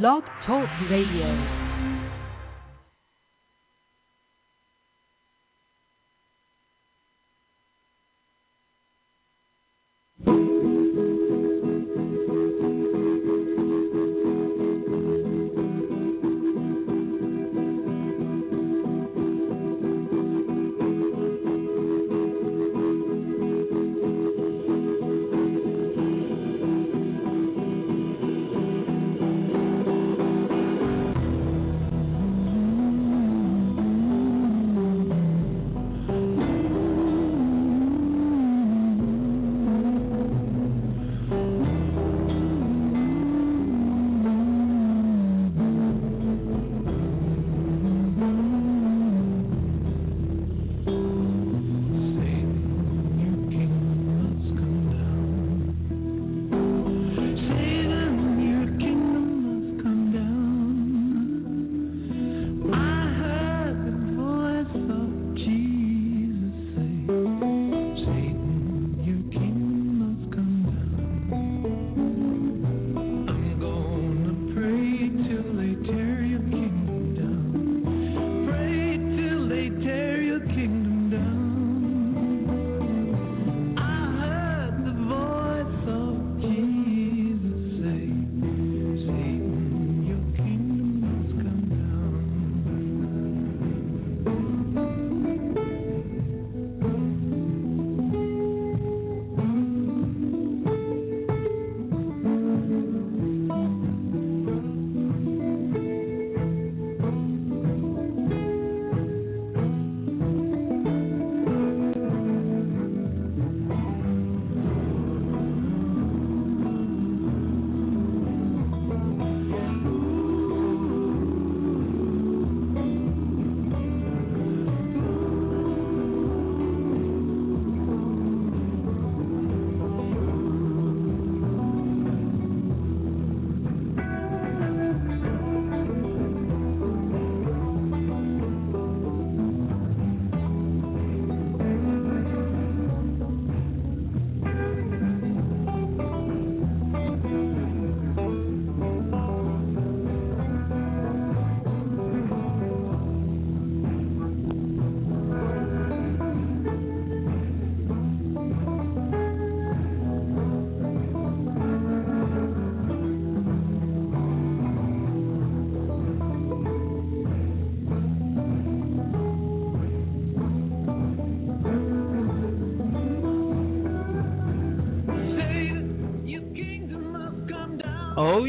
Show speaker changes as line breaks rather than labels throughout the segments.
Blog Talk Radio.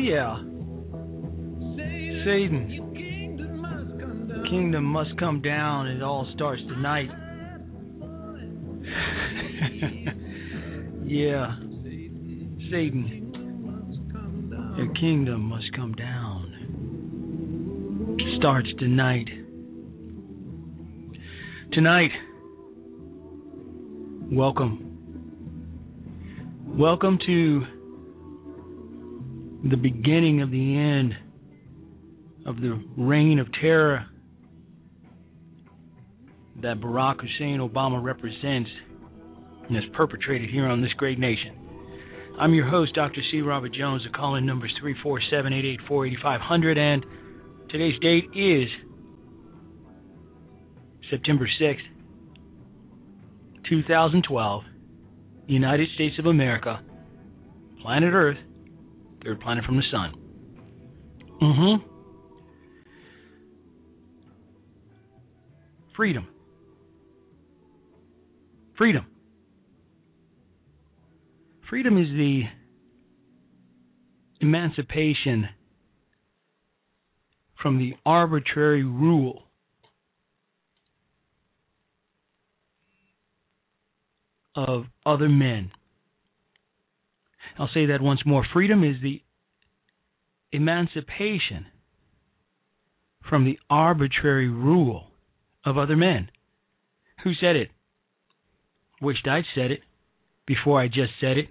Yeah. Satan. Kingdom must come down. It all starts tonight. yeah. Satan. Your kingdom must come down. Starts tonight. Tonight. Welcome. Welcome to the beginning of the end of the reign of terror that Barack Hussein Obama represents and is perpetrated here on this great nation. I'm your host, Dr. C. Robert Jones. The call-in number is 347-884-8500, and today's date is September 6th, 2012, United States of America, planet Earth, third planet from the sun. Mm-hmm. Freedom. Freedom. Freedom is the emancipation from the arbitrary rule of other men. I'll say that once more. Freedom is the emancipation from the arbitrary rule of other men. Who said it? Wished I'd said it before I just said it.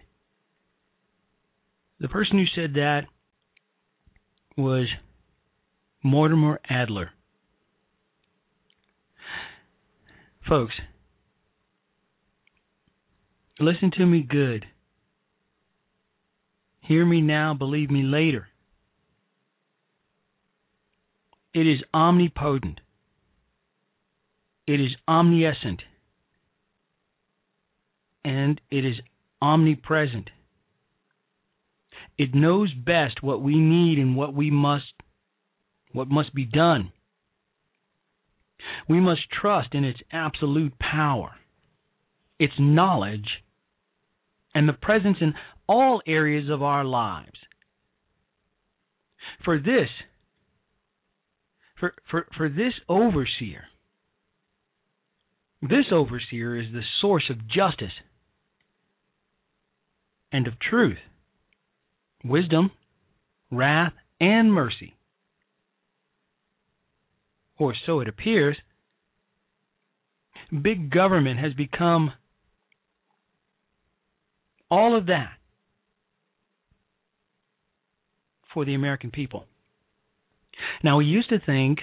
The person who said that was Mortimer Adler. Folks, listen to me good. Hear me now, believe me later. It is omnipotent. It is omniscient. And it is omnipresent. It knows best what we need and what we must what must be done. We must trust in its absolute power, its knowledge, and the presence in all areas of our lives. For this, for, for, for this overseer, this overseer is the source of justice and of truth, wisdom, wrath, and mercy. Or so it appears. Big government has become all of that for the American people. Now, we used to think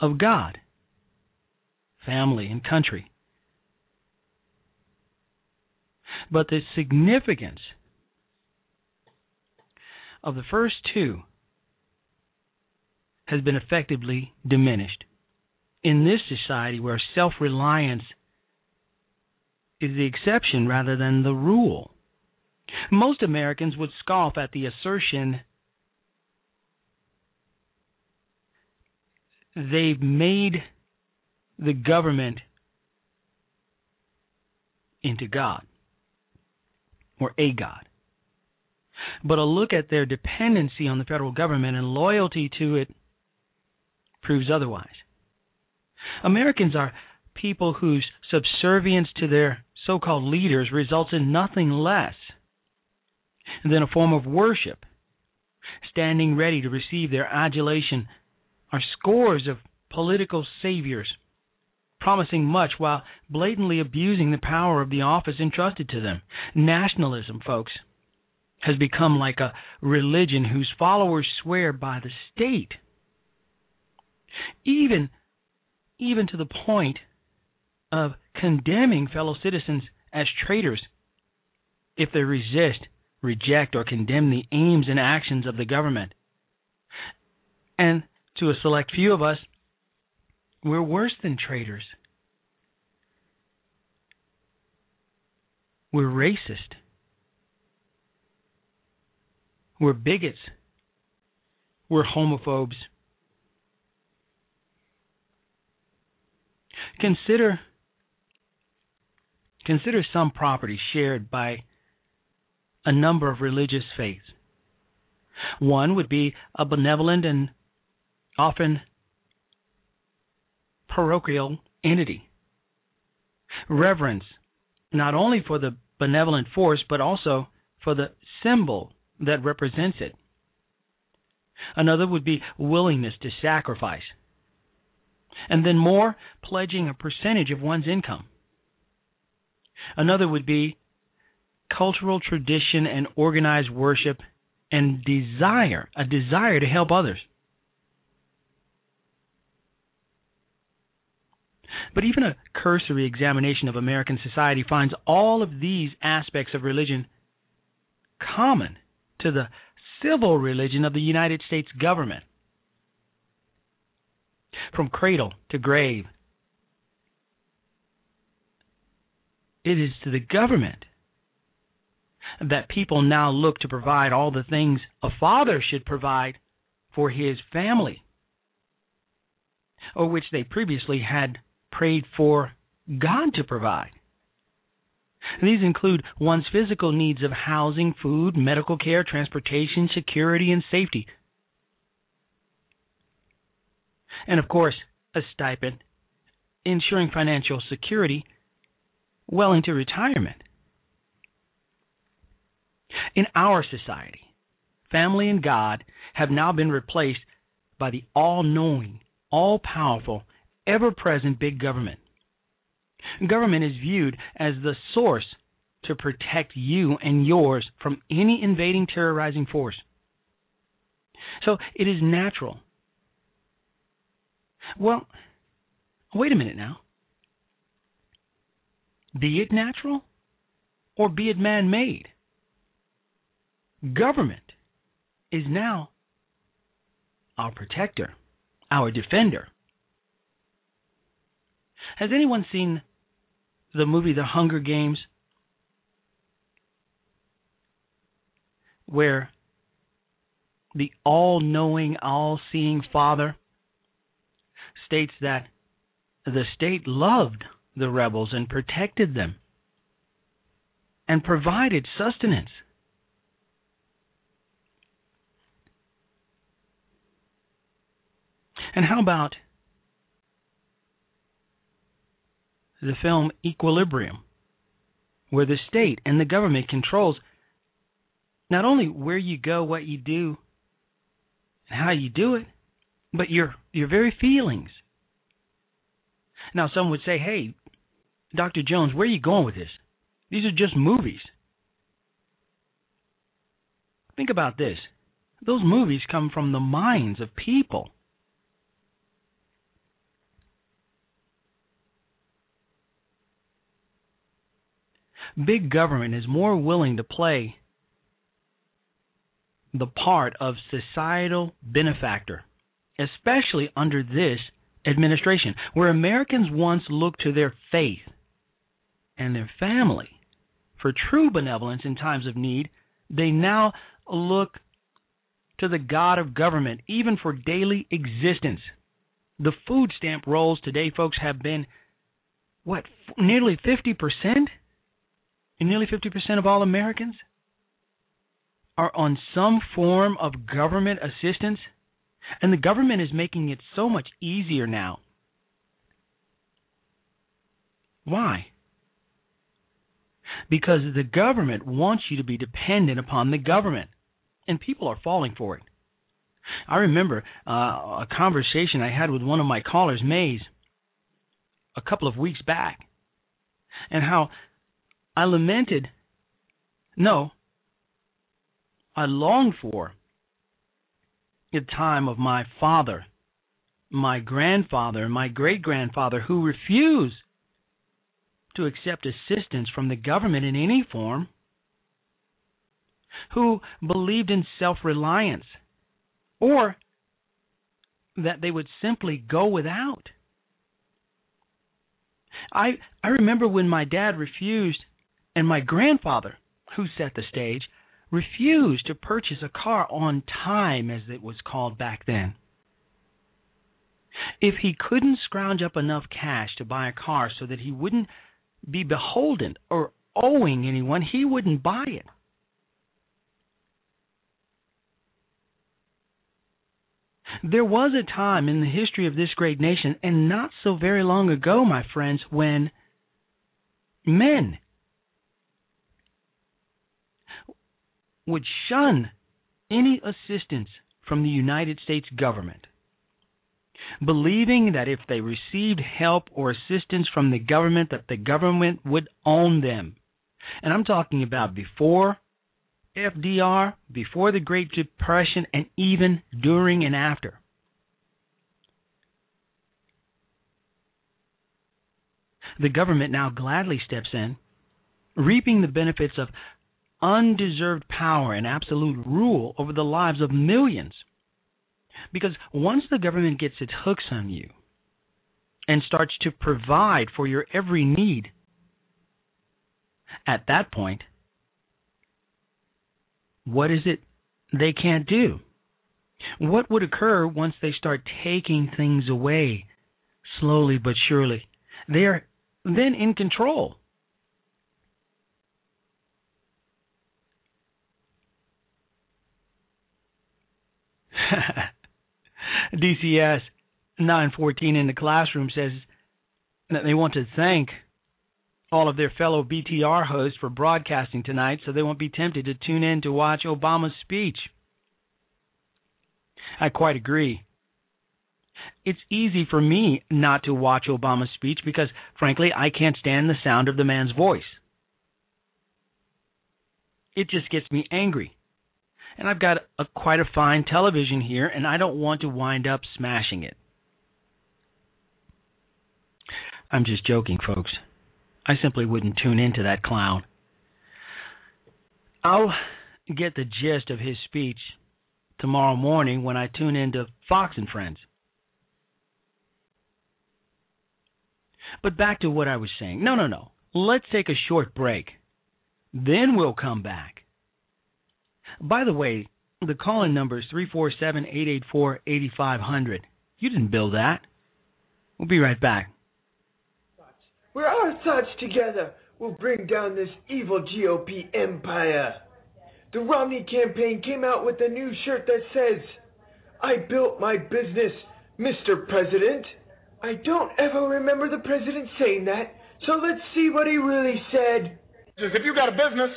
of God, family, and country. But the significance of the first two has been effectively diminished. In this society where self reliance is the exception rather than the rule, most Americans would scoff at the assertion they've made the government into God or a God. But a look at their dependency on the federal government and loyalty to it proves otherwise. Americans are people whose subservience to their so called leaders results in nothing less than a form of worship, standing ready to receive their adulation are scores of political saviors promising much while blatantly abusing the power of the office entrusted to them. Nationalism, folks, has become like a religion whose followers swear by the state even even to the point of condemning fellow citizens as traitors if they resist, reject, or condemn the aims and actions of the government. And to a select few of us, we're worse than traitors. We're racist. We're bigots. We're homophobes. Consider consider some property shared by a number of religious faiths. One would be a benevolent and often parochial entity. Reverence not only for the benevolent force but also for the symbol that represents it. Another would be willingness to sacrifice and then more, pledging a percentage of one's income. Another would be cultural tradition and organized worship and desire, a desire to help others. But even a cursory examination of American society finds all of these aspects of religion common to the civil religion of the United States government from cradle to grave. It is to the government that people now look to provide all the things a father should provide for his family, or which they previously had prayed for God to provide. These include one's physical needs of housing, food, medical care, transportation, security, and safety, and of course, a stipend, ensuring financial security well into retirement. In our society, family and God have now been replaced by the all knowing, all powerful, ever present big government. Government is viewed as the source to protect you and yours from any invading terrorizing force. So it is natural well, wait a minute now. Be it natural or be it man made, government is now our protector, our defender. Has anyone seen the movie The Hunger Games? Where the all knowing, all seeing Father states that the state loved the rebels and protected them and provided sustenance. And how about the film Equilibrium, where the state and the government controls not only where you go, what you do, and how you do it, but your your very feelings. Now, some would say, "Hey, Dr. Jones, where are you going with this? These are just movies." Think about this. Those movies come from the minds of people. Big government is more willing to play the part of societal benefactor, especially under this administration, where Americans once looked to their faith and their family for true benevolence in times of need, they now look to the God of government, even for daily existence. The food stamp rolls today, folks, have been, what, nearly 50%? And nearly 50% of all Americans are on some form of government assistance. And the government is making it so much easier now. Why? Because the government wants you to be dependent upon the government, and people are falling for it. I remember uh, a conversation I had with one of my callers, Mays, a couple of weeks back, and how I lamented, no, I longed for the time of my father, my grandfather, my great grandfather, who refused to accept assistance from the government in any form, who believed in self reliance, or that they would simply go without. I I remember when my dad refused and my grandfather, who set the stage, refused to purchase a car on time, as it was called back then. If he couldn't scrounge up enough cash to buy a car so that he wouldn't be beholden or owing anyone, he wouldn't buy it. There was a time in the history of this great nation, and not so very long ago, my friends, when men would shun any assistance from the United States government, believing that if they received help or assistance from the government that the government would own them. And I'm talking about before FDR, before the Great Depression, and even during and after. The government now gladly steps in, reaping the benefits of undeserved power and absolute rule over the lives of millions. Because once the government gets its hooks on you and starts to provide for your every need, at that point, what is it they can't do? What would occur once they start taking things away slowly but surely? They are then in control. DCS 914 in the classroom says that they want to thank all of their fellow BTR hosts for broadcasting tonight so they won't be tempted to tune in to watch Obama's speech. I quite agree. It's easy for me not to watch Obama's speech because, frankly, I can't stand the sound of the man's voice. It just gets me angry and I've got a, quite a fine television here, and I don't want to wind up smashing it. I'm just joking, folks. I simply wouldn't tune into that clown. I'll get the gist of his speech tomorrow morning when I tune into Fox and Friends. But back to what I was saying. No, no, no. Let's take a short break. Then we'll come back. By the way, the call in number is 347 884 8500. You didn't build that. We'll be right back.
Where our thoughts together will bring down this evil GOP empire. The Romney campaign came out with a new shirt that says, I built my business, Mr. President. I don't ever remember the president saying that, so let's see what he really said.
If you've got a business,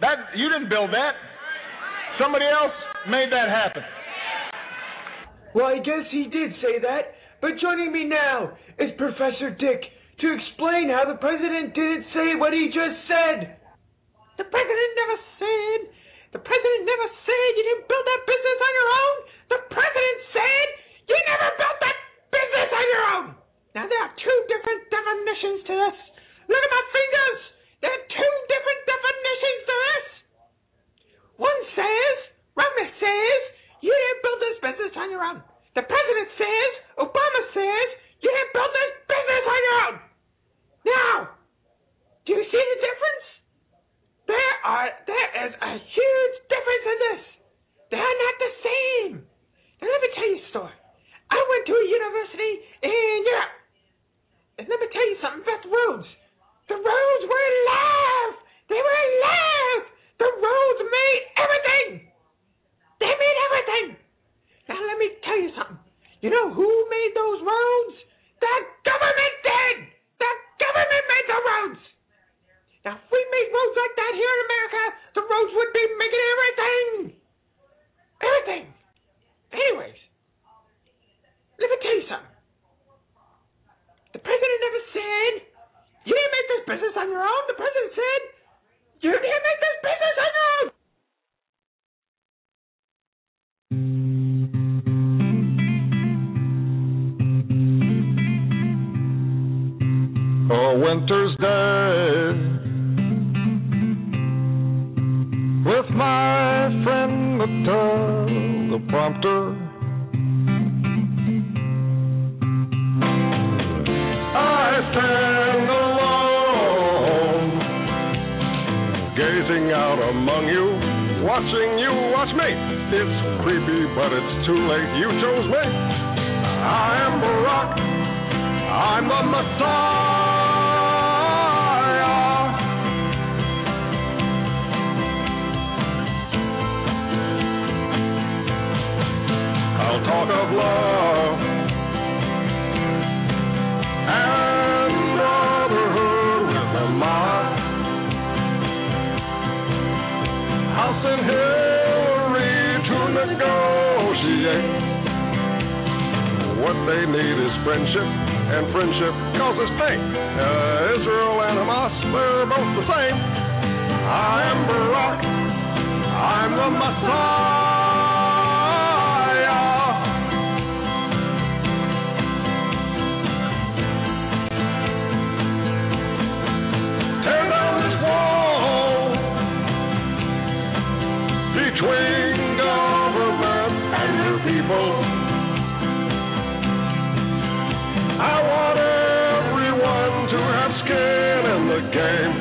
that you didn't build that. Somebody else made that happen.
Well, I guess he did say that, but joining me now is Professor Dick to explain how the president didn't say what he just said.
The president never said. The president never said you didn't build that business on your own. The president said you never built that business on your own. Now there are two different definitions to this. Look at my fingers. There are two different definitions to this. One says, Romney says, you didn't build this business on your own. The president says, Obama says, you didn't build this business on your own. Now, do you see the difference? There are there is a huge difference in this. They are not the same. Now let me tell you a story. I went to a university in Europe. And let me tell you something about the roads. The roads were alive. They were alive. The roads made everything. They made everything. Now let me tell you something. You know who made those roads? The government did. The government made the roads. Now if we made roads like that here in America,
game.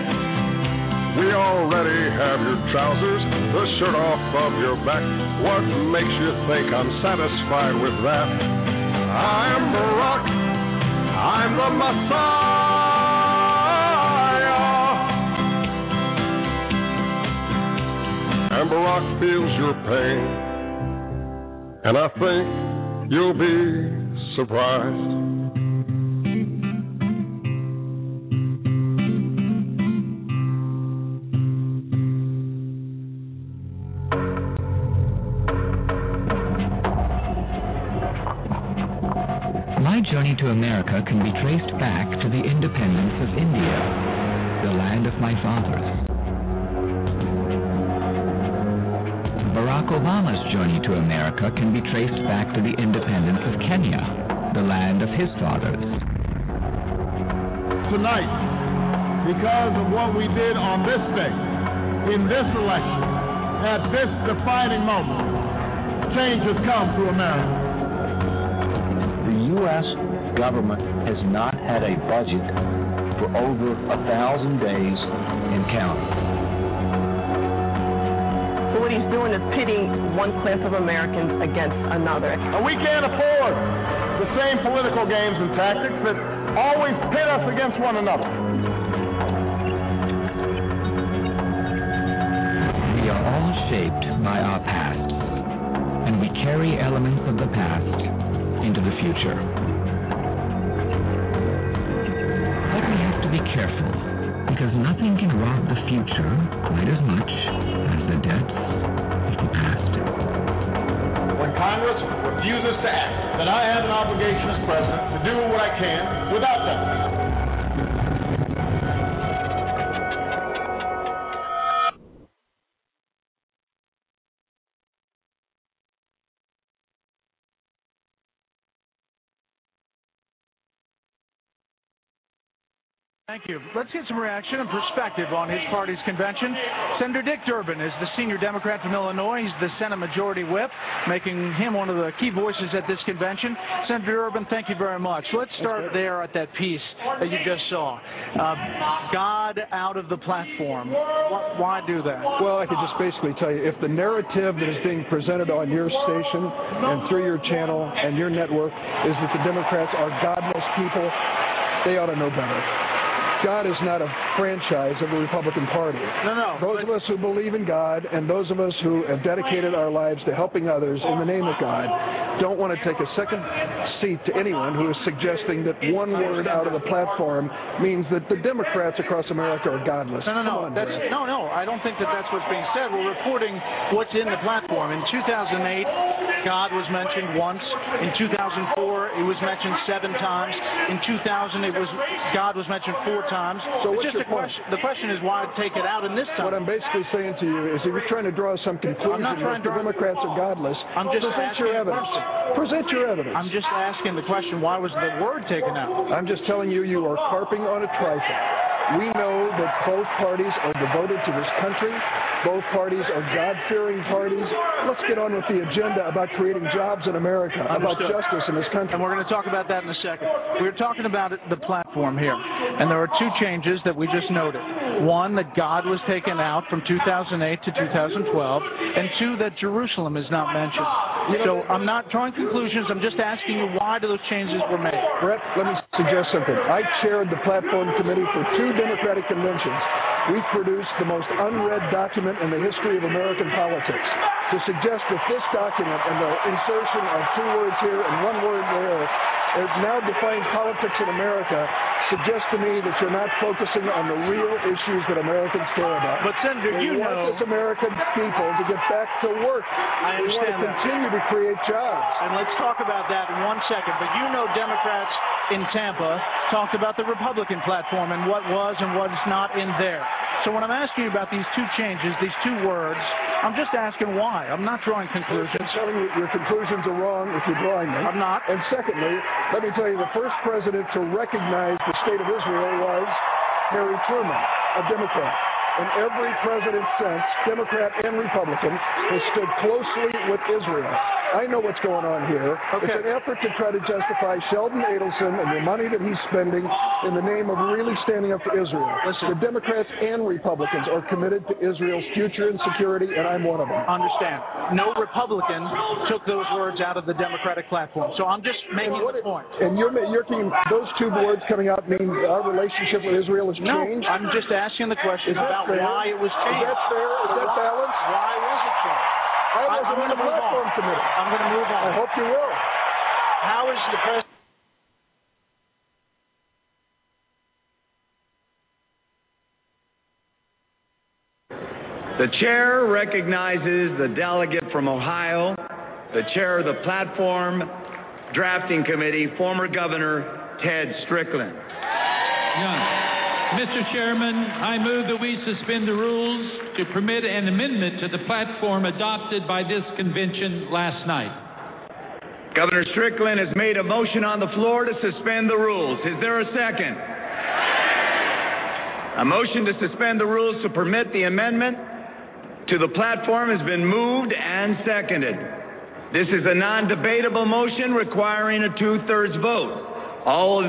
We already have your trousers, the shirt off of your back. What makes you think I'm satisfied with that? I'm Barack. I'm the Messiah. And Barack feels your pain. And I think you'll be surprised.
America can be traced back to the independence of India, the land of my fathers. Barack Obama's journey to America can be traced back to the independence of Kenya, the land of his fathers.
Tonight, because of what we did on this day, in this election, at this defining moment, change has come to America.
The U.S. government has not had a budget for over a thousand days and counting.
So what he's doing is pitting one class of Americans against another.
And we can't afford the same political games and tactics that always pit us against one another.
We are all shaped by our past, and we carry elements of the past into the future. Careful, because nothing can rob the future quite as much as the debts of the past.
When Congress refuses to act, then I have an obligation as president to do what I can without them.
Thank you. Let's get some reaction and perspective on his party's convention. Senator Dick Durbin is the senior Democrat from Illinois. He's the Senate Majority Whip, making him one of the key voices at this convention. Senator Durbin, thank you very much. Let's start there at that piece that you just saw. Uh, God out of the platform. Why, why do that?
Well, I could just basically tell you if the narrative that is being presented on your station and through your channel and your network is that the Democrats are godless people, they ought to know better. God is not a franchise of the Republican Party.
No, no.
Those of us who believe in God and those of us who have dedicated our lives to helping others in the name of God don't want to take a second seat to anyone who is suggesting that one word out of the platform means that the Democrats across America are godless.
No, no, no.
On,
That's no, no. I don't think that that's what's being said. We're reporting what's in the platform. In 2008, God was mentioned once. In 2004, it was mentioned seven times. In 2000, it was God was mentioned four times.
So
It's
what's
just a question. The question is why take it out in this time.
What I'm basically saying to you is if you're trying to draw some conclusion that the Democrats are godless,
I'm just
present your evidence. Present your evidence.
I'm just asking the question: Why was the word taken out?
I'm just telling you, you are carping on a trifle. We know that both parties are devoted to this country. Both parties are God-fearing parties. Let's get on with the agenda about creating jobs in America, about justice in this country.
And we're going to talk about that in a second. We're talking about the platform here, and there are two changes that we just noted. One, that God was taken out from 2008 to 2012, and two, that Jerusalem is not mentioned. So I'm not drawing conclusions. I'm just asking you why do those changes were made.
Brett, let me suggest something. I chaired the platform committee for two Democratic conventions. We produced the most unread document in the history of American politics. To suggest that this document and the insertion of two words here and one word there is now define politics in America suggests to me that you're not focusing on the real issues that Americans care about.
But, Senator,
we
you
want
know-
this American people to get back to work.
I understand.
we want to
understand that.
continue to create jobs.
And let's talk about that in one second. But you know, Democrats in Tampa talked about the Republican platform and what was and what's not in there. So when I'm asking you about these two changes, these two words, I'm just asking why. I'm not drawing conclusions.
I'm telling you, your conclusions are wrong if you're drawing them.
I'm not.
And secondly, let me tell you, the first president to recognize the state of Israel was Harry Truman, a Democrat. And every president since, Democrat and Republican, has stood closely with Israel. I know what's going on here.
Okay.
It's an effort to try to justify Sheldon Adelson and the money that he's spending in the name of really standing up for Israel.
Listen.
The Democrats and Republicans are committed to Israel's future and security, and I'm one of them.
Understand. No Republican took those words out of the Democratic platform. So I'm just making
what
the point.
And you're thinking those two words coming out mean our relationship with Israel has
No,
changed?
I'm just asking the question
that
about
fair?
why it was
Is that fair? Is that
Why-
balanced?
Why was it changed?
I
I-
wasn't
I'm
on the
gonna move
platform
on.
committee.
I'm going to move on.
I hope you will.
How is the president?
The chair recognizes the delegate from Ohio, the chair of the platform drafting committee, former Governor Ted Strickland.
Young. Mr. Chairman, I move that we suspend the rules to permit an amendment to the platform adopted by this convention last night.
Governor Strickland has made a motion on the floor to suspend the rules. Is there a second? A motion to suspend the rules to permit the amendment to the platform has been moved and seconded. This is a non-debatable motion requiring a two-thirds vote. All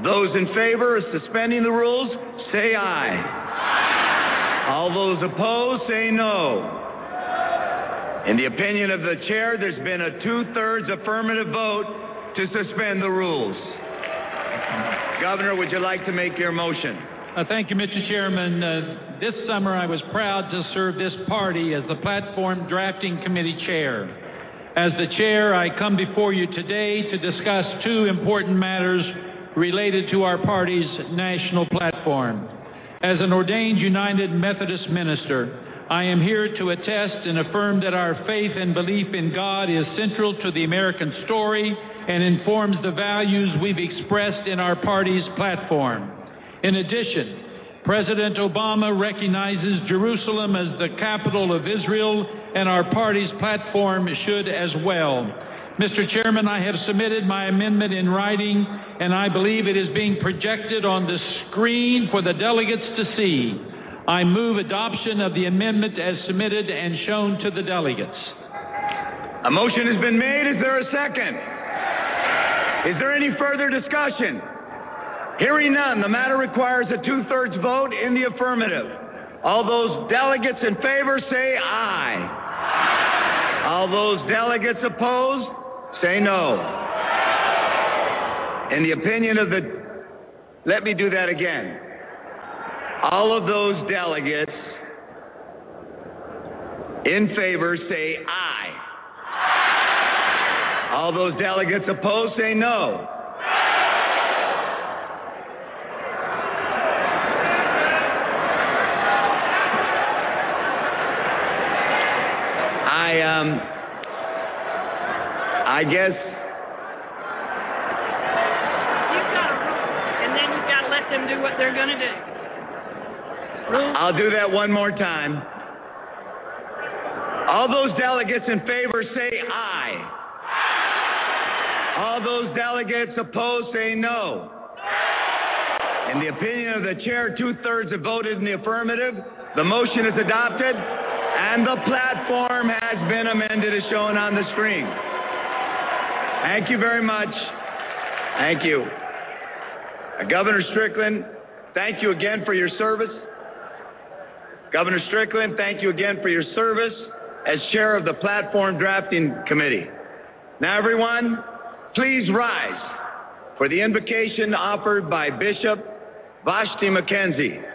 those in favor of suspending the rules, say aye. All those opposed, say no. In the opinion of the chair, there's been a two-thirds affirmative vote to suspend the rules. Governor, would you like to make your motion?
Uh, thank you, Mr. Chairman. Uh, this summer, I was proud to serve this party as the Platform Drafting Committee Chair. As the Chair, I come before you today to discuss two important matters related to our party's national platform. As an ordained United Methodist minister, I am here to attest and affirm that our faith and belief in God is central to the American story and informs the values we've expressed in our party's platform. In addition, President Obama recognizes Jerusalem as the capital of Israel, and our party's platform should as well. Mr. Chairman, I have submitted my amendment in writing, and I believe it is being projected on the screen for the delegates to see. I move adoption of the amendment as submitted and shown to the delegates.
A motion has been made. Is there a second? Is there any further discussion? Hearing none, the matter requires a two-thirds vote in the affirmative. All those delegates in favor say aye. All those delegates opposed say no. In the opinion of the, let me do that again. All of those delegates in favor say aye. All those delegates opposed say no. I um I guess You come,
And then you've got to let them do what they're going to do. Rule.
I'll do that one more time. All those delegates in favor say aye. All those delegates opposed say no. In the opinion of the chair, two thirds have voted in the affirmative. The motion is adopted, and the platform has been amended as shown on the screen. Thank you very much. Thank you. Uh, Governor Strickland, thank you again for your service. Governor Strickland, thank you again for your service as chair of the Platform Drafting Committee. Now, everyone, please rise for the invocation offered by Bishop Vashti McKenzie.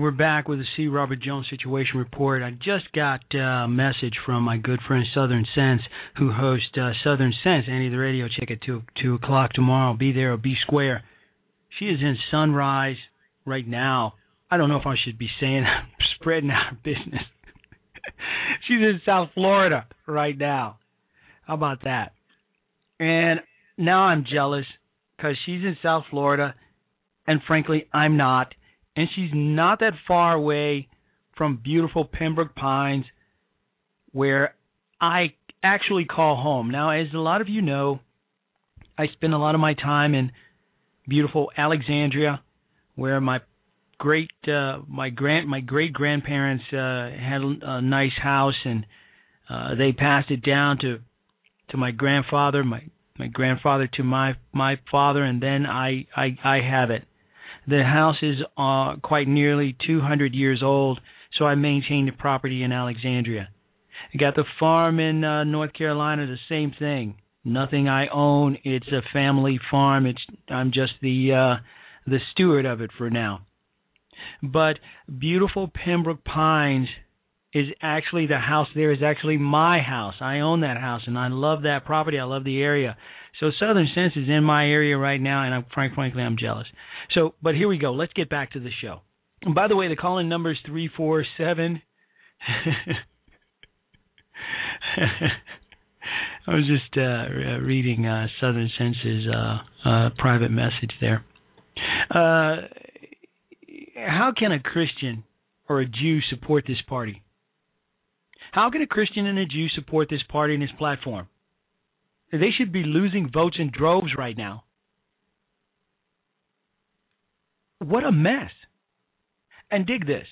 We're back with the C. Robert Jones Situation Report. I just got a message from my good friend Southern Sense, who hosts uh, Southern Sense, Annie the Radio Chick at 2, 2 o'clock tomorrow. Be there or be square. She is in Sunrise right now. I don't know if I should be saying I'm spreading our business. She's in South Florida right now. How about that? And now I'm jealous because she's in South Florida, and frankly, I'm not and she's not that far away from beautiful Pembroke Pines, where I actually call home. Now, as a lot of you know, I spend a lot of my time in beautiful Alexandria, where my great uh, my grand my great grandparents uh, had a nice house, and uh, they passed it down to to my grandfather, my my grandfather to my my father, and then I I I have it. The house is uh, quite nearly 200 years old, so I maintain the property in Alexandria. I got the farm in uh, North Carolina, the same thing. Nothing I own. It's a family farm. It's I'm just the uh, the steward of it for now. But beautiful Pembroke Pines is actually the house there is actually my house. I own that house and I love that property. I love the area. So Southern Sense is in my area right now, and I'm frank, frankly, I'm jealous. So, but here we go. Let's get back to the show. And by the way, the call-in number is three four seven. I was just uh, reading uh, Southern Sense's uh, uh, private message there. Uh, how can a Christian or a Jew support this party? How can a Christian and a Jew support this party and this platform? They should be losing votes in droves right now. What a mess. And dig this.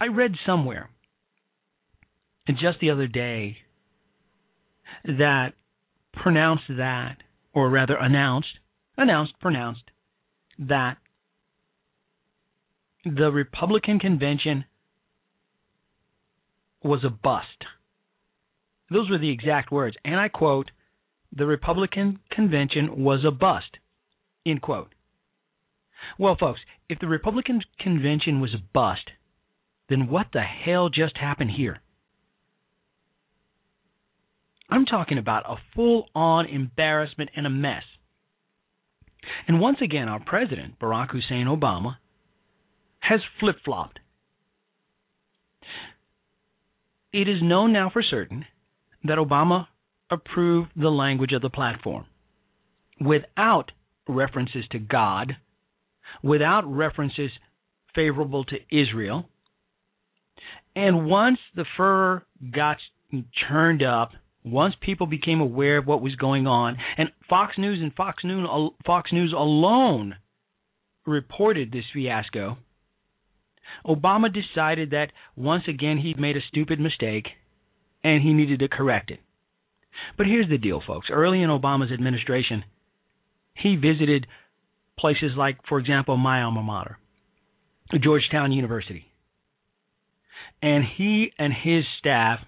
I read somewhere just the other day that pronounced that, or rather announced, announced, pronounced that the Republican convention was a bust. Those were the exact words. And I quote, the Republican convention was a bust. End quote. Well, folks, if the Republican convention was a bust, then what the hell just happened here? I'm talking about a full on embarrassment and a mess. And once again, our president, Barack Hussein Obama, has flip flopped. It is known now for certain that Obama approved the language of the platform without references to God, without references favorable to Israel. And once the fur got churned up, once people became aware of what was going on, and Fox News and Fox News, Fox News alone reported this fiasco, Obama decided that once again he'd made a stupid mistake and he needed to correct it. But here's the deal, folks. Early in Obama's administration, he visited places like, for example, my alma mater, Georgetown University. And he and his staff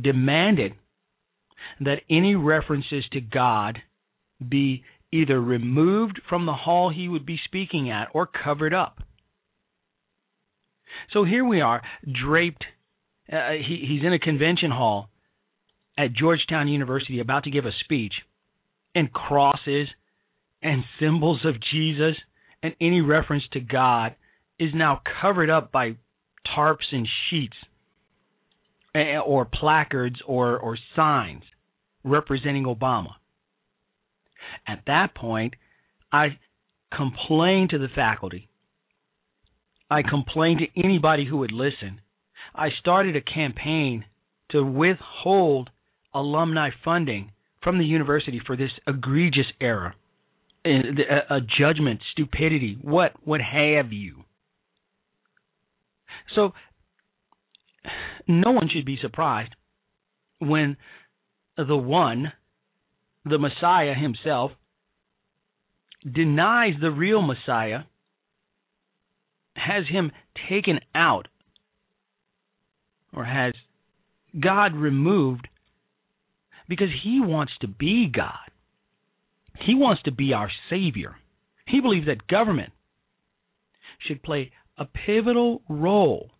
demanded that any references to God be either removed from the hall he would be speaking at or covered up. So here we are, draped. Uh, he, he's in a convention hall at Georgetown University about to give a speech, and crosses and symbols of Jesus and any reference to God is now covered up by tarps and sheets or placards or, or signs representing Obama. At that point, I complained to the faculty. I complained to anybody who would listen. I started a campaign to withhold alumni funding from the university for this egregious error, a, judgment, stupidity, what what have you. So no one should be surprised when the one, the Messiah himself, denies the real Messiah, has him taken out, or has God removed because he wants to be God. He wants to be our Savior. He believes that government should play a pivotal role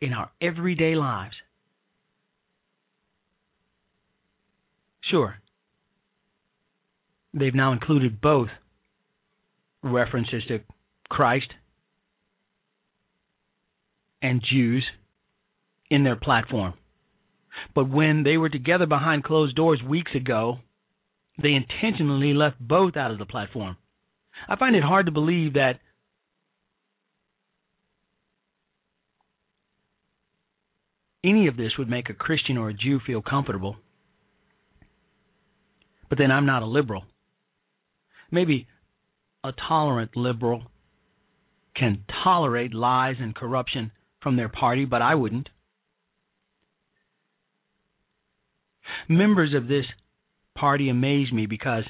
in our everyday lives. Sure. They've now included both references to Christ and Jews in their platform. But when they were together behind closed doors weeks ago, they intentionally left both out of the platform. I find it hard to believe that any of this would make a Christian or a Jew feel comfortable. But then I'm not a liberal. Maybe a tolerant liberal can tolerate lies and corruption from their party, but I wouldn't. Members of this party amaze me because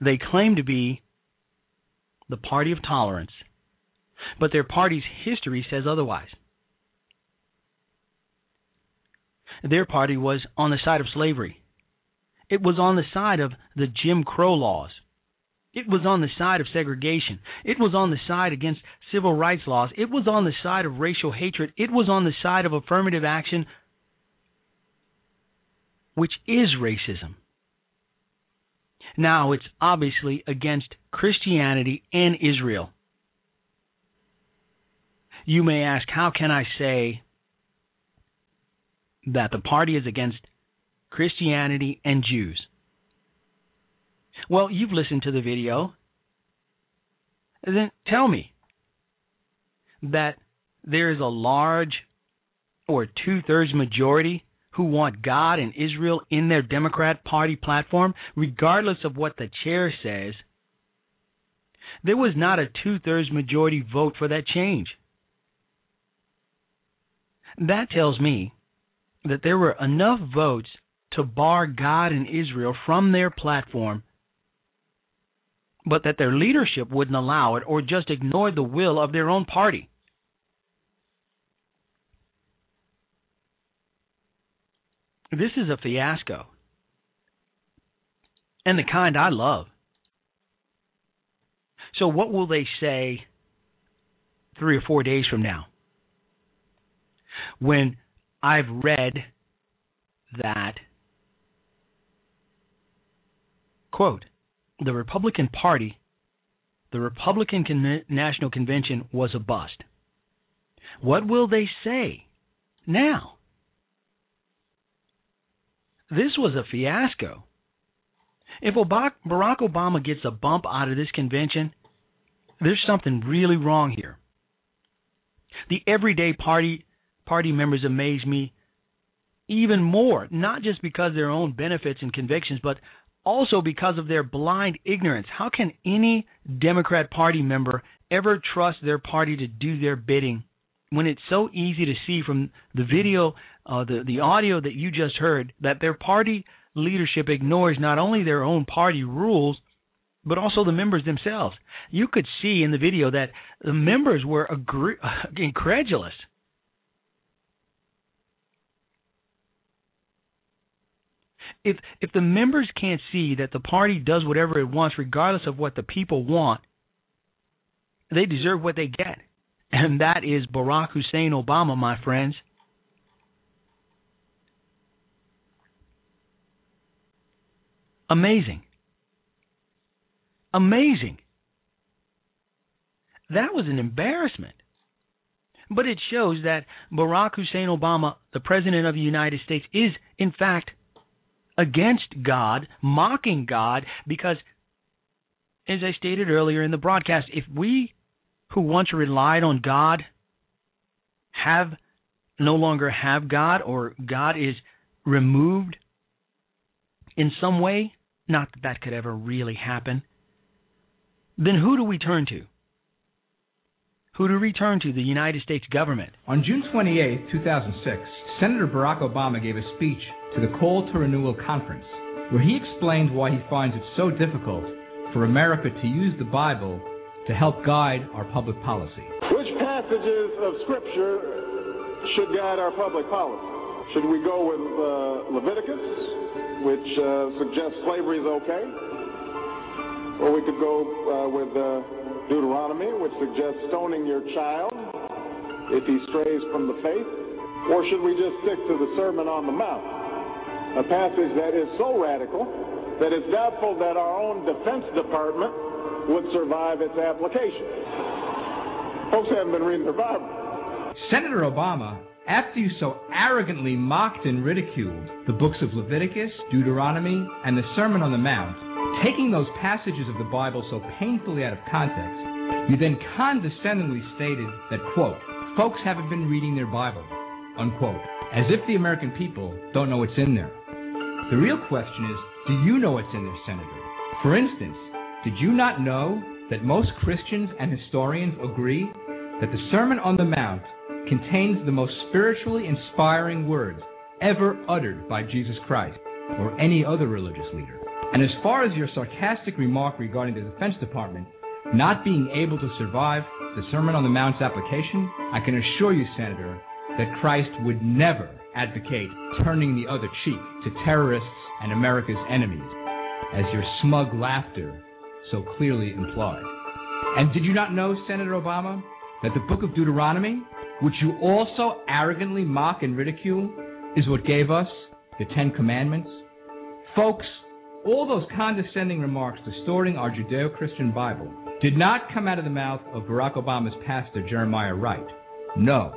they claim to be the party of tolerance, but their party's history says otherwise. Their party was on the side of slavery. It was on the side of the Jim Crow laws. It was on the side of segregation. It was on the side against civil rights laws. It was on the side of racial hatred. It was on the side of affirmative action, which is racism. Now it's obviously against Christianity and Israel. You may ask, how can I say that the party is against Christianity, and Jews. Well, you've listened to the video. Then tell me that there is a large or two thirds majority who want God and Israel in their Democrat Party platform, regardless of what the chair says, there was not a two thirds majority vote for that change. That tells me that there were enough votes to bar God and Israel from their platform, but that their leadership wouldn't allow it or just ignored the will of their own party. This is a fiasco. And the kind I love. So, what will they say three or four days from now? When I've read that, quote, the Republican Party, the Republican Con- National Convention was a bust. What will they say now? This was a fiasco. If Barack Obama gets a bump out of this convention, there's something really wrong here. The everyday party party members amaze me even more, not just because of their own benefits and convictions, but also because of their blind ignorance. How can any Democrat Party member ever trust their party to do their bidding when it's so easy to see from the video, uh, the the audio that you just heard, that their party leadership ignores not only their own party rules, but also the members themselves. You could see in the video that the members were agree- incredulous. If if the members can't see that the party does whatever it wants regardless of what the people want, they deserve what they get and that is Barack Hussein Obama, my friends. Amazing. Amazing. That was an embarrassment. But it shows that Barack Hussein Obama, the President of the United States, is in fact against God, mocking God, because, as I stated earlier in the broadcast, if we who once relied on God have no longer have God or God is removed in some way, not that that could ever really happen, then who do we turn to? Who do we turn to? The United States government.
On June 28, 2006, Senator Barack Obama gave a speech to the Call to Renewal Conference where he explained why he finds it so difficult for America to use the Bible to help guide our public policy.
Which passages of Scripture should guide our public policy? Should we go with uh, Leviticus, which uh, suggests slavery is okay? Or we could go uh, with uh, Deuteronomy, which suggests stoning your child if he strays from the faith? Or should we just stick to the Sermon on the Mount, a passage that is so radical that it's doubtful that our own Defense Department would survive its application. Folks haven't been reading their Bible.
Senator Obama, after you so arrogantly mocked and ridiculed the books of Leviticus, Deuteronomy, and the Sermon on the Mount, taking those passages of the Bible so painfully out of context, you then condescendingly stated that, quote, folks haven't been reading their Bible, unquote, as if the American people don't know what's in there. The real question is, do you know what's in there, Senator? For instance, did you not know that most Christians and historians agree that the Sermon on the Mount contains the most spiritually inspiring words ever uttered by Jesus Christ or any other religious leader? And as far as your sarcastic remark regarding the Defense Department not being able to survive the Sermon on the Mount's application, I can assure you, Senator, that Christ would never advocate turning the other cheek to terrorists and America's enemies, as your smug laughter so clearly implied. And did you not know, Senator Obama, that the book of Deuteronomy, which you also arrogantly mock and ridicule, is what gave us the Ten Commandments? Folks, all those condescending remarks distorting our Judeo Christian Bible did not come out of the mouth of Barack Obama's pastor, Jeremiah Wright. No,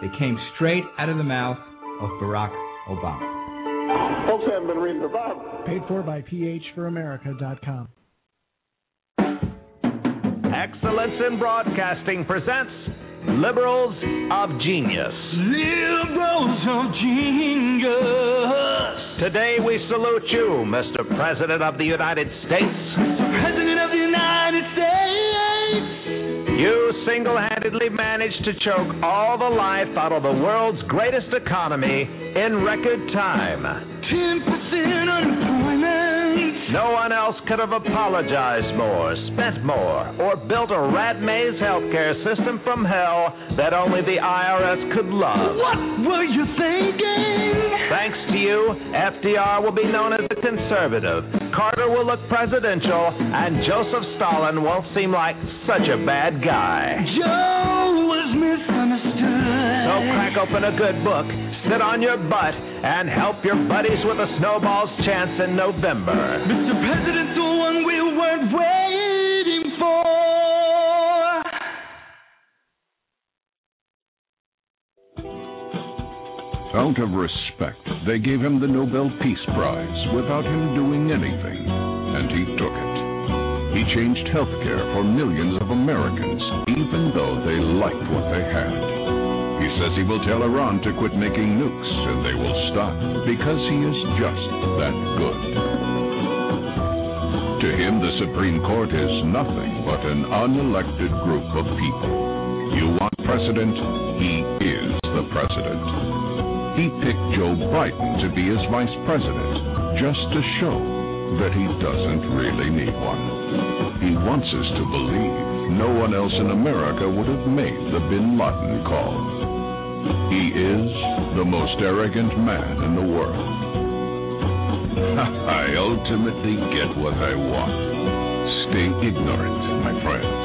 they came straight out of the mouth of Barack Obama.
Folks haven't been reading the Bible.
Paid for by phforamerica.com.
Excellence in Broadcasting presents liberals of genius.
Liberals of genius.
Today we salute you, Mr. President of the United States.
President of the United States.
You single handedly managed to choke all the life out of the world's greatest economy in record time.
10% unemployment.
No one else could have apologized more, spent more, or built a rat maze healthcare system from hell that only the IRS could love.
What were you thinking?
Thanks to you, FDR will be known as a conservative, Carter will look presidential, and Joseph Stalin won't seem like such a bad guy.
Joe was misunderstood.
So crack open a good book, sit on your butt, and help your buddies with a snowball's chance in November.
Mr. President, the one we weren't waiting for.
Out of respect, they gave him the Nobel Peace Prize without him doing anything, and he took it. He changed healthcare for millions of Americans, even though they liked what they had. He says he will tell Iran to quit making nukes, and they will stop, because he is just that good. To him, the Supreme Court is nothing but an unelected group of people. You want president? He is the president. He picked Joe Biden to be his vice president just to show that he doesn't really need one. He wants us to believe no one else in America would have made the bin Laden call. He is the most arrogant man in the world. I ultimately get what I want. Stay ignorant, my friends.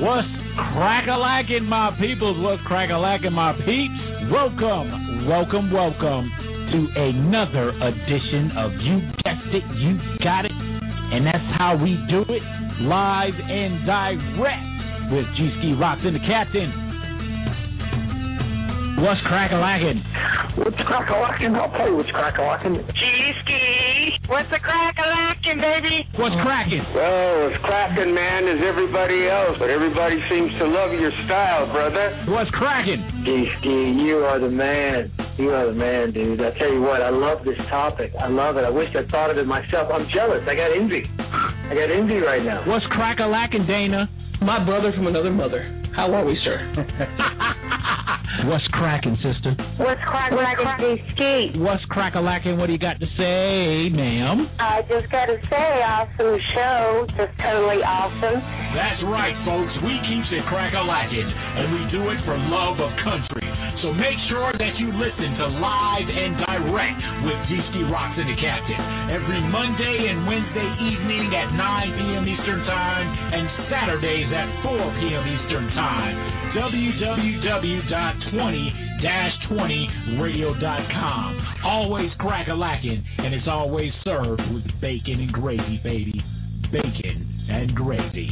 What's crack-a-lacking, my peoples? What's crack-a-lacking, my peeps? Welcome, welcome, welcome to another edition of You Guessed It, You Got It. And that's how we do it, live and direct with G-Ski Rocks and the Captain. What's crack-a-lacking?
What's crack-a-lacking? I'll tell you what's crack-a-lacking.
G-Ski. What's the crack-a-lacking, baby?
What's cracking?
Well, as cracking, man, as everybody else, but everybody seems to love your style, brother.
What's cracking?
G-Ski, you are the man. You are the man, dude. I tell you what, I love this topic. I love it. I wish I thought of it myself. I'm jealous. I got envy. I got envy right now.
What's crack-a-lacking, Dana?
My brother from another mother. How are we, sir?
What's cracking, sister?
What's crack-a-lacking, G-Ski?
What's crack-a-lacking? What do you got to say, ma'am?
I just got to say, awesome show. Just totally awesome.
That's right, folks. We keeps it crack-a-lacking, and we do it for love of country. So make sure that you listen to Live and Direct with G-Ski Rocks and the Captain every Monday and Wednesday evening at 9 p.m. Eastern Time and Saturdays at 4 p.m. Eastern Time. www.20-20radio.com. Always crack-a-lacking, and it's always served with bacon and gravy, baby. Bacon and gravy.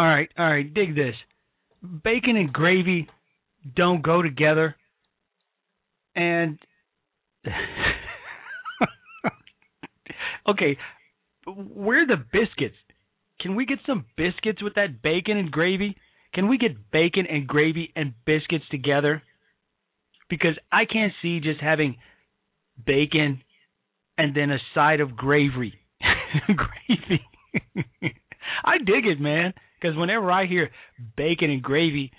All right, all right, dig this. Bacon and gravy don't go together. And okay, where are the biscuits? Can we get some biscuits with that bacon and gravy? Can we get bacon and gravy and biscuits together? Because I can't see just having bacon and then a side of gravy. gravy. I dig it, man. Because whenever I hear bacon and gravy,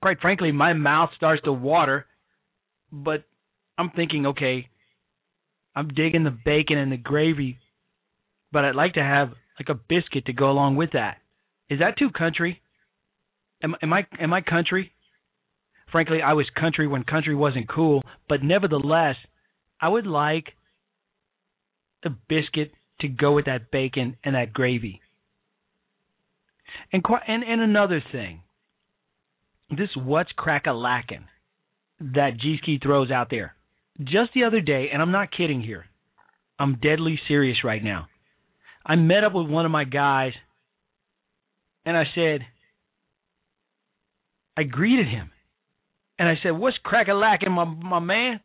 quite frankly, my mouth starts to water. But I'm thinking, okay, I'm digging the bacon and the gravy, but I'd like to have like a biscuit to go along with that. Is that too country? Am, am I am I country? Frankly, I was country when country wasn't cool, but nevertheless, I would like a biscuit to go with that bacon and that gravy. And and and another thing, this what's crack a lacking that G Ski throws out there. Just the other day, and I'm not kidding here. I'm deadly serious right now. I met up with one of my guys, and I said, I greeted him, and I said, "What's crack a lacking, my my man?"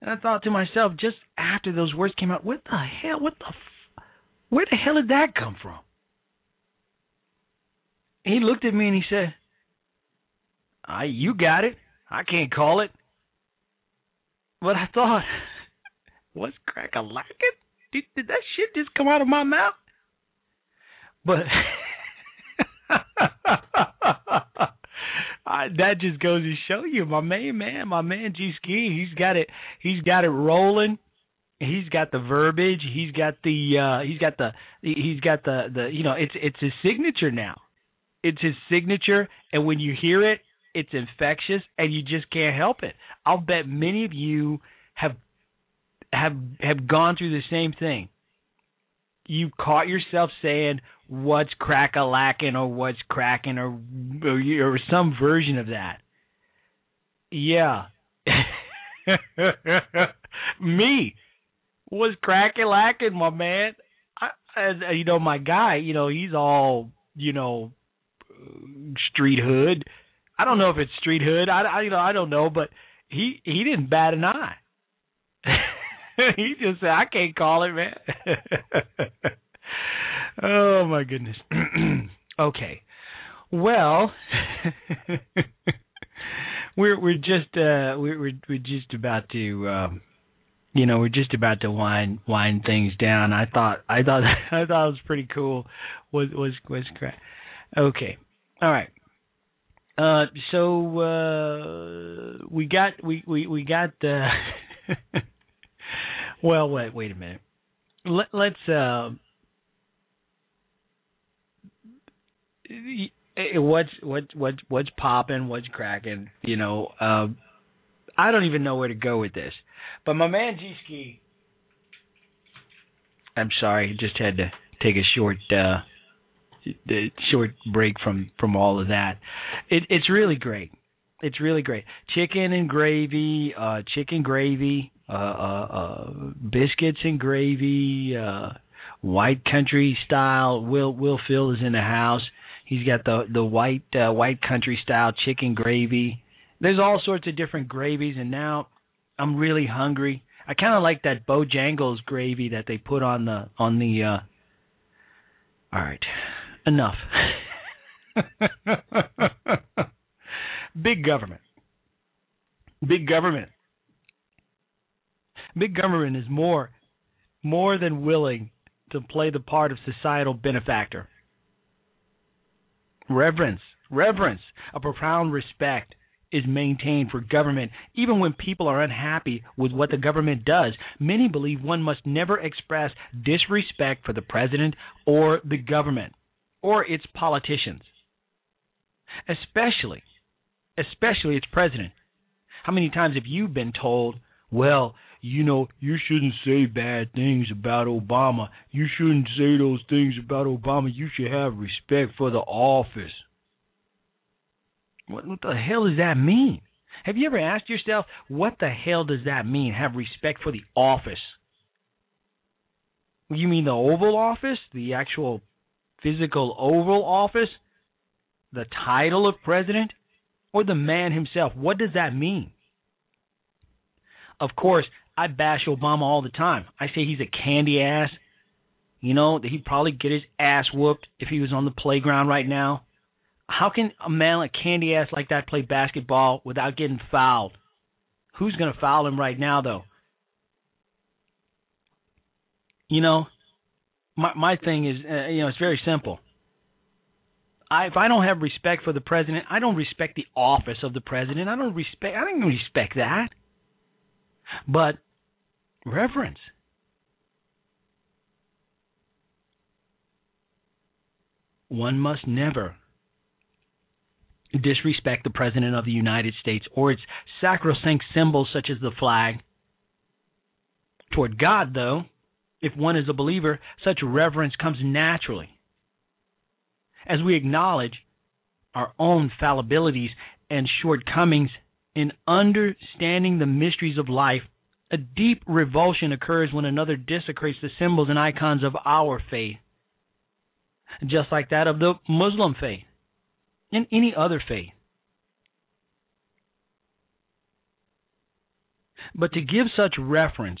And I thought to myself, just after those words came out, what the hell? What the? F- where the hell did that come from? He looked at me and he said, "I, you got it. I can't call it." But I thought, what's crack a lacking? Did, did that shit just come out of my mouth? But I, that just goes to show you, my man, man, my man G Ski, he's got it, he's got it rolling. He's got the verbiage. He's got the, uh he's got the, he's got the, the, you know, it's it's his signature now. It's his signature, and when you hear it, it's infectious, and you just can't help it. I'll bet many of you have have have gone through the same thing. You've caught yourself saying, what's crack a lacking or what's cracking or, or or some version of that. Yeah. Me was cracking lacking, my man. I, I, you know, my guy, you know, he's all, you know, street hood. I don't know if it's street hood. I, I you know, I don't know, but he he didn't bat an eye. he just said, "I can't call it, man." oh my goodness. okay. Well, we're we're just uh we're we're, just about to um you know, we're just about to wind wind things down. I thought I thought I thought it was pretty cool. Was was was crap. Okay. All right. Uh so uh we got we we we got uh well wait wait a minute. Let, let's uh what's what what what's popping, what's cracking, you know. Uh, I don't even know where to go with this. But my man G Ski I'm sorry, just had to take a short uh short break from from all of that. It it's really great. It's really great. Chicken and gravy, uh chicken gravy, uh uh, uh biscuits and gravy, uh white country style. Will Will Phil is in the house. He's got the the white uh, white country style chicken gravy. There's all sorts of different gravies, and now I'm really hungry. I kind of like that Bojangles gravy that they put on the on the. uh All right, enough. Big government. Big government. Big government is more more than willing to play the part of societal benefactor reverence, reverence, a profound respect is maintained for government even when people are unhappy with what the government does. Many believe one must never express disrespect for the president or the government or its politicians. Especially especially its president. How many times have you been told, well, you know, you shouldn't say bad things about Obama. You shouldn't say those things about Obama. You should have respect for the office. What, what the hell does that mean? Have you ever asked yourself, what the hell does that mean? Have respect for the office. You mean the Oval Office? The actual physical Oval Office? The title of president? Or the man himself? What does that mean? Of course, I bash Obama all the time. I say he's a candy ass. You know, that he'd probably get his ass whooped if he was on the playground right now. How can a man like candy ass like that play basketball without getting fouled? Who's going to foul him right now, though? You know, my my thing is, uh, you know, it's very simple. I, if I don't have respect for the president, I don't respect the office of the president. I don't respect. I don't even respect that. But reverence. One must never disrespect the President of the United States or its sacrosanct symbols such as the flag. Toward God, though, if one is a believer, such reverence comes naturally. As we acknowledge our own fallibilities and shortcomings in understanding the mysteries of life, a deep revulsion occurs when another desecrates the symbols and icons of our faith. just like that of the Muslim faith and any other faith. But to give such reference,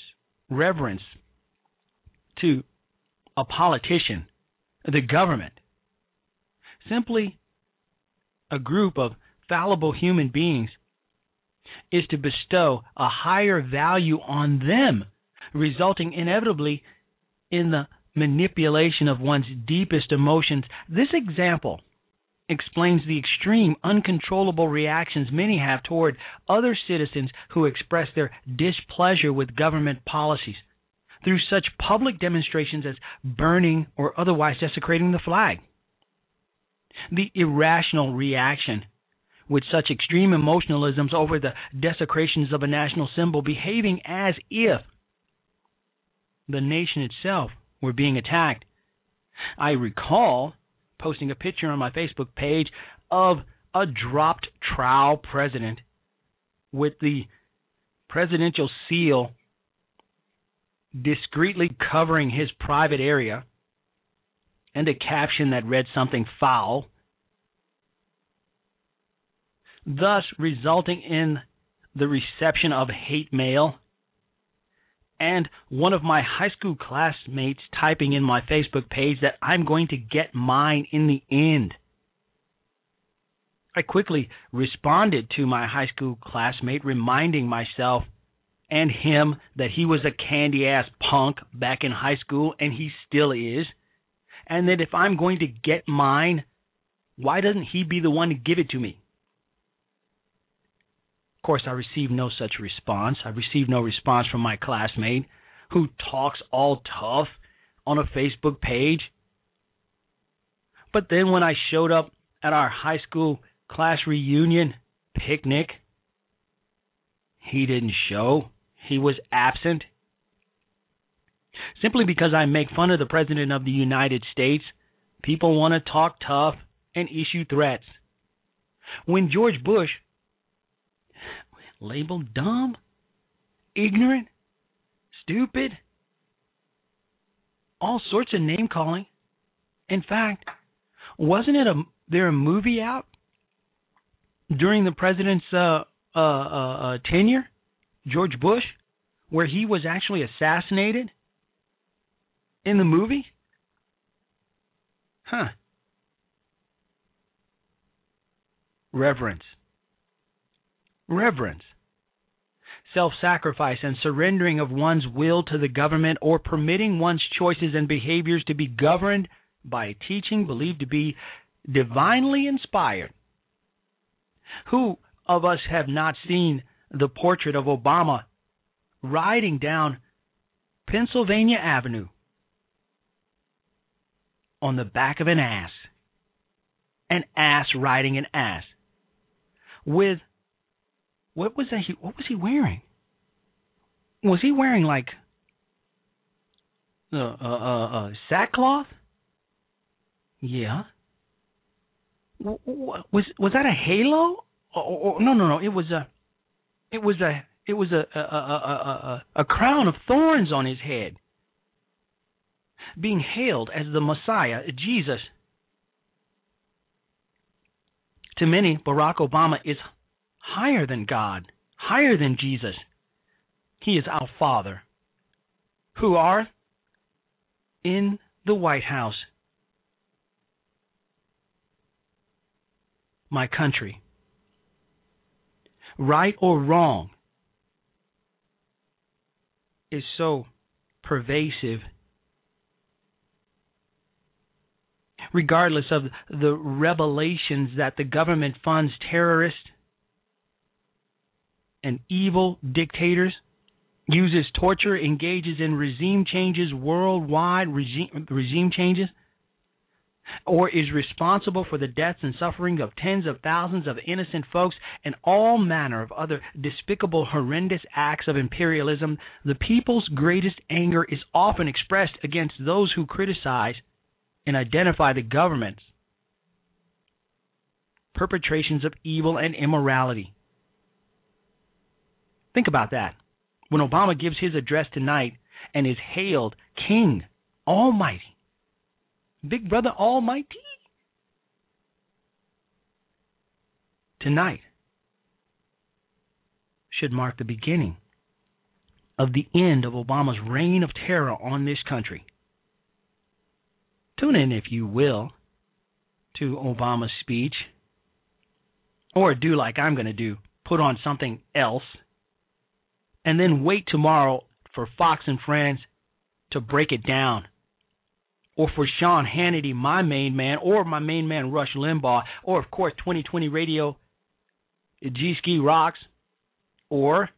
reverence to a politician, the government, simply a group of fallible human beings, is to bestow a higher value on them, resulting inevitably in the manipulation of one's deepest emotions. This example explains the extreme, uncontrollable reactions many have toward other citizens who express their displeasure with government policies through such public demonstrations as burning or otherwise desecrating the flag. The irrational reaction with such extreme emotionalisms over the desecrations of a national symbol, behaving as if the nation itself were being attacked. I recall posting a picture on my Facebook page of a dropped trowel president with the presidential seal discreetly covering his private area and a caption that read something foul, thus resulting in the reception of hate mail and one of my high school classmates typing in my Facebook page that I'm going to get mine in the end. I quickly responded to my high school classmate, reminding myself and him that he was a candy ass punk back in high school, and he still is. And that if I'm going to get mine, why doesn't he be the one to give it to me? Of course, I received no such response. I received no response from my classmate who talks all tough on a Facebook page. But then when I showed up at our high school class reunion picnic, he didn't show. He was absent. Simply because I make fun of the President of the United States, people want to talk tough and issue threats. When George Bush labeled dumb, ignorant, stupid, all sorts of name calling. In fact, wasn't it a there a movie out during the president's uh, uh, uh, uh, tenure, George Bush, where he was actually assassinated in the movie? Huh. Reverence. Reverence self sacrifice and surrendering of one's will to the government or permitting one's choices and behaviors to be governed by a teaching believed to be divinely inspired. Who of us have not seen the portrait of Obama riding down Pennsylvania Avenue on the back of an ass? An ass riding an ass with what was that? He, what was he wearing? Was he wearing like uh, uh, uh, uh sackcloth? Yeah. Was was that a halo? Or, or, no, no, no. It was a, it was a, it was a a, a a a crown of thorns on his head. Being hailed as the Messiah, Jesus. To many, Barack Obama is higher than God, higher than Jesus. He is our Father, who are in the White House. My country. Right or wrong is so pervasive regardless of the revelations that the government funds terrorists and evil dictators, uses torture, engages in regime changes worldwide, regime, regime changes, or is responsible for the deaths and suffering of tens of thousands of innocent folks and all manner of other despicable, horrendous acts of imperialism, the people's greatest anger is often expressed against those who criticize and identify the government's perpetrations of evil and immorality. Think about that. When Obama gives his address tonight and is hailed King Almighty, Big Brother Almighty. Tonight should mark the beginning of the end of Obama's reign of terror on this country. Tune in, if you will, to Obama's speech, or do like I'm going to do put on something else, and then wait tomorrow for Fox and Friends to break it down. Or for Sean Hannity, my main man, or my main man Rush Limbaugh, or of course 2020 Radio, G Ski Rocks, or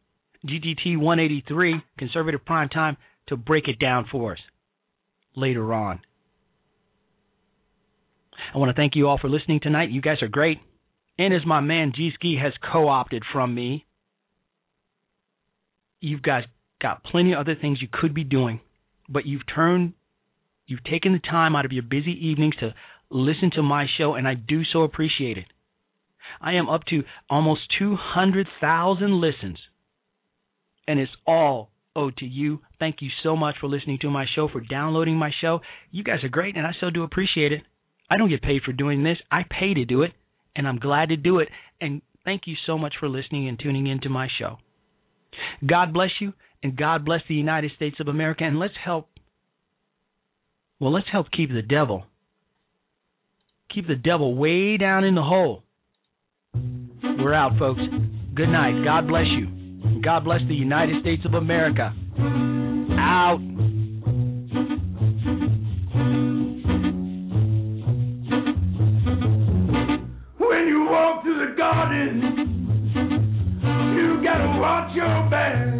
GTT 183, Conservative Prime Time, to break it down for us later on. I want to thank you all for listening tonight. You guys are great. And as my man G Ski has co opted from me, you've guys got plenty of other things you could be doing, but you've turned, you've taken the time out of your busy evenings to listen to my show, and I do so appreciate it. I am up to almost 200,000 listens, and it's all owed to you. Thank you so much for listening to my show, for downloading my show. You guys are great, and I so do appreciate it. I don't get paid for doing this. I pay to do it, and I'm glad to do it. And thank you so much for listening and tuning into my show. God bless you, and God bless the United States of America. And let's help. Well, let's help keep the devil. Keep the devil way down in the hole. We're out, folks. Good night. God bless you. God bless the United States of America. Out.
When you walk through the garden, you gotta watch your back.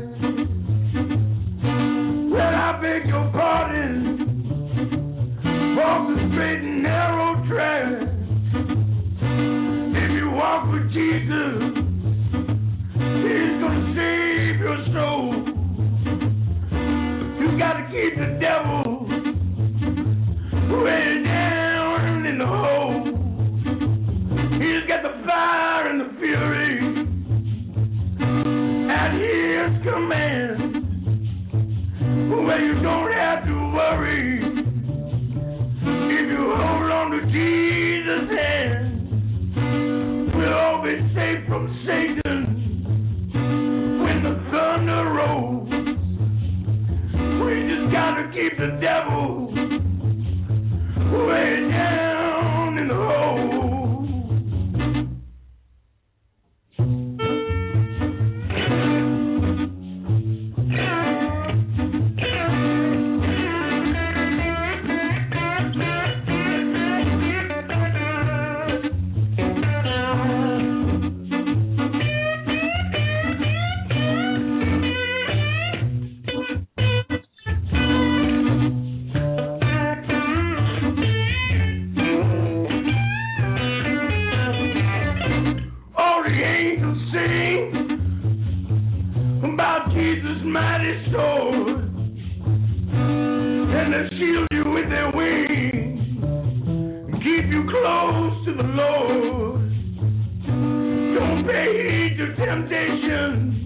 Devil the Lord. Don't pay to temptation,